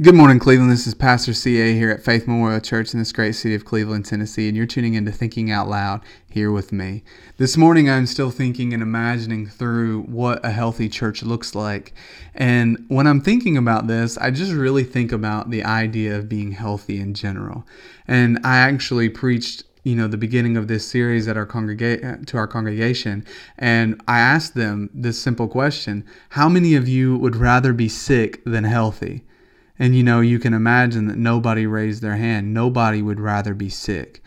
Good morning, Cleveland. This is Pastor CA here at Faith Memorial Church in this great city of Cleveland, Tennessee, and you're tuning into Thinking Out Loud here with me. This morning, I'm still thinking and imagining through what a healthy church looks like. And when I'm thinking about this, I just really think about the idea of being healthy in general. And I actually preached you know the beginning of this series at our congregation to our congregation and I asked them this simple question how many of you would rather be sick than healthy and you know, you can imagine that nobody raised their hand. Nobody would rather be sick.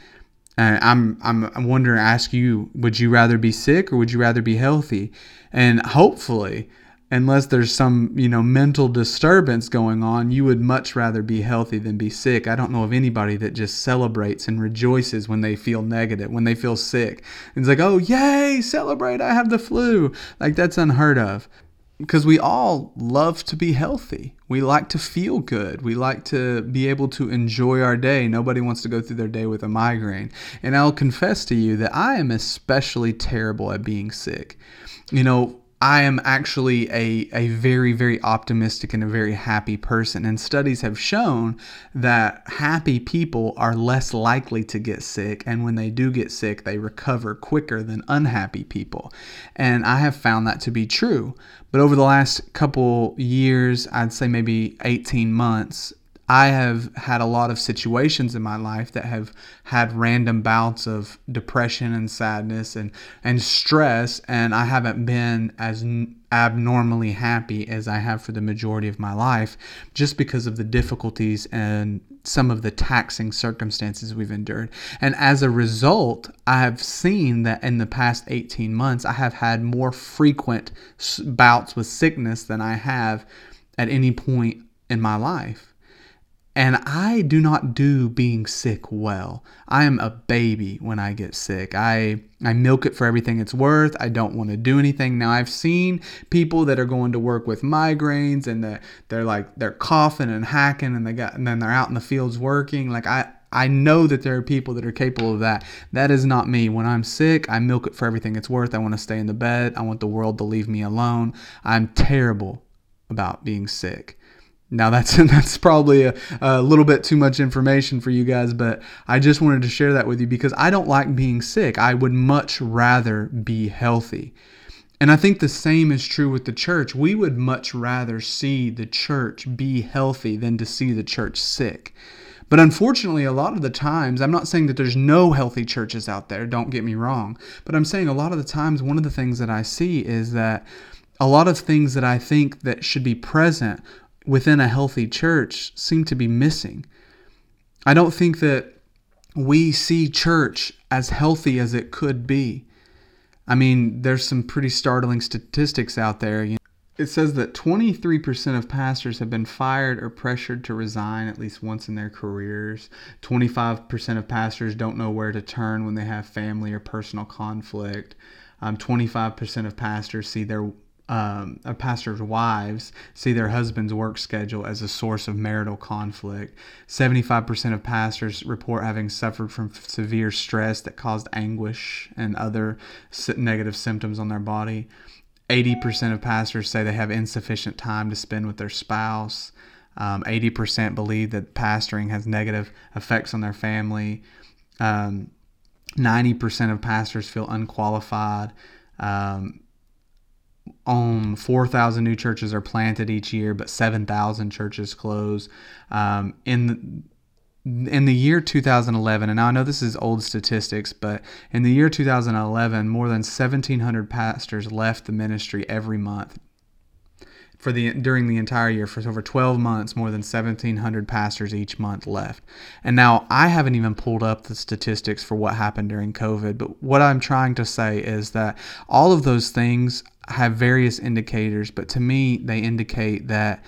Uh, and I'm I'm wondering, ask you, would you rather be sick or would you rather be healthy? And hopefully, unless there's some you know mental disturbance going on, you would much rather be healthy than be sick. I don't know of anybody that just celebrates and rejoices when they feel negative, when they feel sick. It's like, oh yay, celebrate! I have the flu. Like that's unheard of because we all love to be healthy. We like to feel good. We like to be able to enjoy our day. Nobody wants to go through their day with a migraine. And I'll confess to you that I am especially terrible at being sick. You know, I am actually a, a very, very optimistic and a very happy person. And studies have shown that happy people are less likely to get sick. And when they do get sick, they recover quicker than unhappy people. And I have found that to be true. But over the last couple years, I'd say maybe 18 months, I have had a lot of situations in my life that have had random bouts of depression and sadness and, and stress, and I haven't been as abnormally happy as I have for the majority of my life just because of the difficulties and some of the taxing circumstances we've endured. And as a result, I have seen that in the past 18 months, I have had more frequent bouts with sickness than I have at any point in my life. And I do not do being sick well. I am a baby when I get sick. I I milk it for everything it's worth. I don't want to do anything. Now I've seen people that are going to work with migraines and they're, they're like they're coughing and hacking and they got and then they're out in the fields working. Like I I know that there are people that are capable of that. That is not me. When I'm sick, I milk it for everything it's worth. I want to stay in the bed. I want the world to leave me alone. I'm terrible about being sick. Now that's that's probably a, a, little bit too much information for you guys, but I just wanted to share that with you because I don't like being sick. I would much rather be healthy. And I think the same is true with the church. We would much rather see the church be healthy than to see the church sick. But unfortunately, a lot of the times, I'm not saying that there's no healthy churches out there, don't get me wrong, but I'm saying a lot of the times one of the things that I see is that a lot of things that I think that should be present within a healthy church seem to be missing. I don't think that we see church as healthy as it could be. I mean, there's some pretty startling statistics out there. It says that 23% of pastors have been fired or pressured to resign at least once in their careers. 25% of pastors don't know where to turn when they have family or personal conflict. Um, 25% of pastors see their um, pastors' wives see their husband's work schedule as a source of marital conflict. 75% of pastors report having suffered from severe stress that caused anguish and other negative symptoms on their body. 80% of pastors say they have insufficient time to spend with their spouse. Um, 80% believe that pastoring has negative effects on their family. Um, 90% of pastors feel unqualified. Um, um, 4,000 new churches are planted each year, but 7,000 churches close. Um, in the, in the year 2011, and I know this is old statistics, but in the year 2011, more than 1,700 pastors left the ministry every month for the during the entire year for over 12 months more than 1700 pastors each month left. And now i haven't even pulled up the statistics for what happened during covid but what i'm trying to say is that all of those things have various indicators but to me they indicate that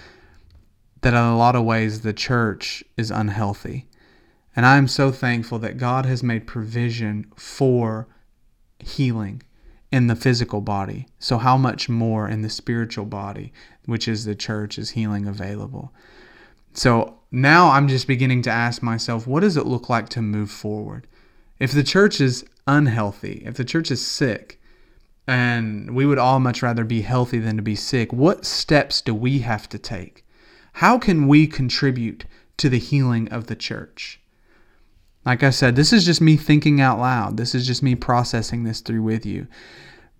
that in a lot of ways the church is unhealthy. And i am so thankful that god has made provision for healing in the physical body. So, how much more in the spiritual body, which is the church, is healing available? So, now I'm just beginning to ask myself, what does it look like to move forward? If the church is unhealthy, if the church is sick, and we would all much rather be healthy than to be sick, what steps do we have to take? How can we contribute to the healing of the church? Like I said, this is just me thinking out loud. This is just me processing this through with you.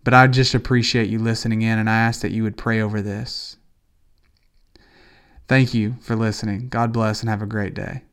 But I just appreciate you listening in, and I ask that you would pray over this. Thank you for listening. God bless and have a great day.